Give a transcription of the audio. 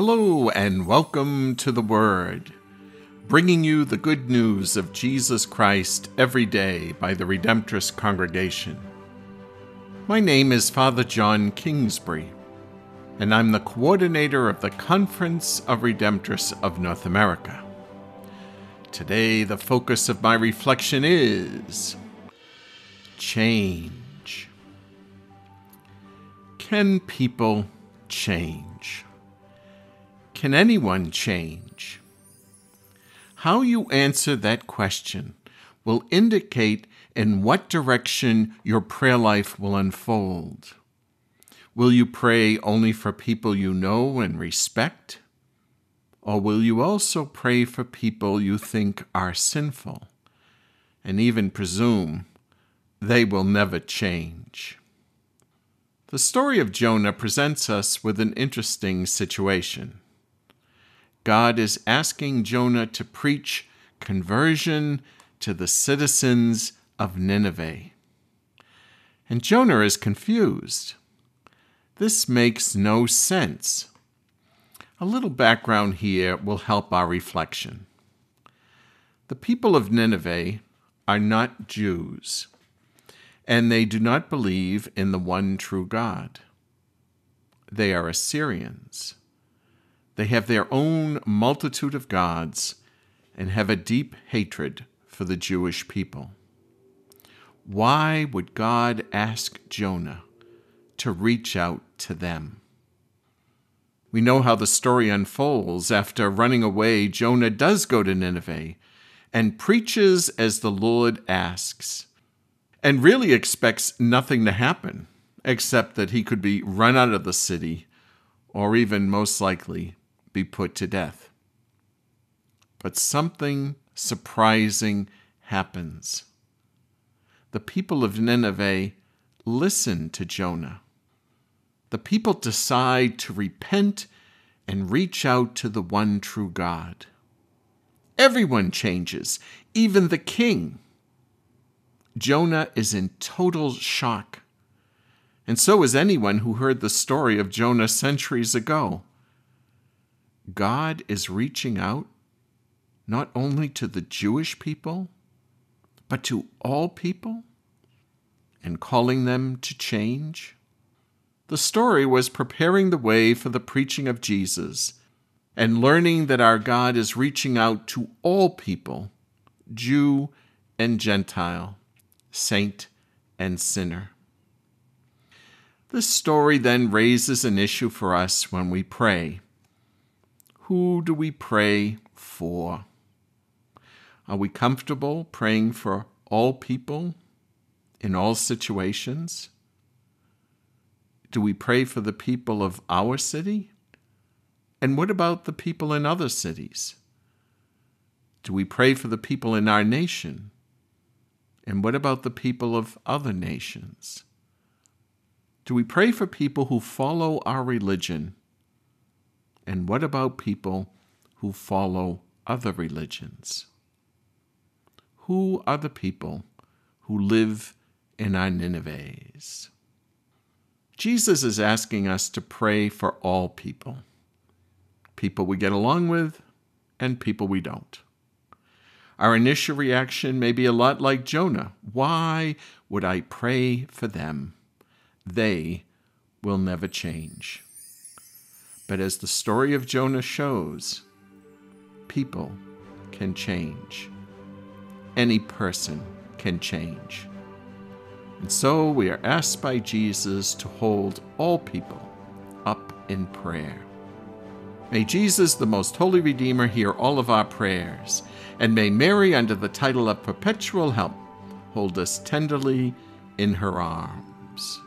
Hello, and welcome to the Word, bringing you the good news of Jesus Christ every day by the Redemptorist Congregation. My name is Father John Kingsbury, and I'm the coordinator of the Conference of Redemptorists of North America. Today, the focus of my reflection is change. Can people change? Can anyone change? How you answer that question will indicate in what direction your prayer life will unfold. Will you pray only for people you know and respect? Or will you also pray for people you think are sinful and even presume they will never change? The story of Jonah presents us with an interesting situation. God is asking Jonah to preach conversion to the citizens of Nineveh. And Jonah is confused. This makes no sense. A little background here will help our reflection. The people of Nineveh are not Jews, and they do not believe in the one true God. They are Assyrians. They have their own multitude of gods and have a deep hatred for the Jewish people. Why would God ask Jonah to reach out to them? We know how the story unfolds. After running away, Jonah does go to Nineveh and preaches as the Lord asks, and really expects nothing to happen except that he could be run out of the city, or even most likely be put to death. But something surprising happens. The people of Nineveh listen to Jonah. The people decide to repent and reach out to the one true God. Everyone changes, even the king. Jonah is in total shock. And so is anyone who heard the story of Jonah centuries ago. God is reaching out not only to the Jewish people, but to all people and calling them to change. The story was preparing the way for the preaching of Jesus and learning that our God is reaching out to all people, Jew and Gentile, saint and sinner. This story then raises an issue for us when we pray. Who do we pray for? Are we comfortable praying for all people in all situations? Do we pray for the people of our city? And what about the people in other cities? Do we pray for the people in our nation? And what about the people of other nations? Do we pray for people who follow our religion and what about people who follow other religions? Who are the people who live in our Ninevehs? Jesus is asking us to pray for all people people we get along with and people we don't. Our initial reaction may be a lot like Jonah. Why would I pray for them? They will never change. But as the story of Jonah shows, people can change. Any person can change. And so we are asked by Jesus to hold all people up in prayer. May Jesus, the most holy Redeemer, hear all of our prayers, and may Mary, under the title of perpetual help, hold us tenderly in her arms.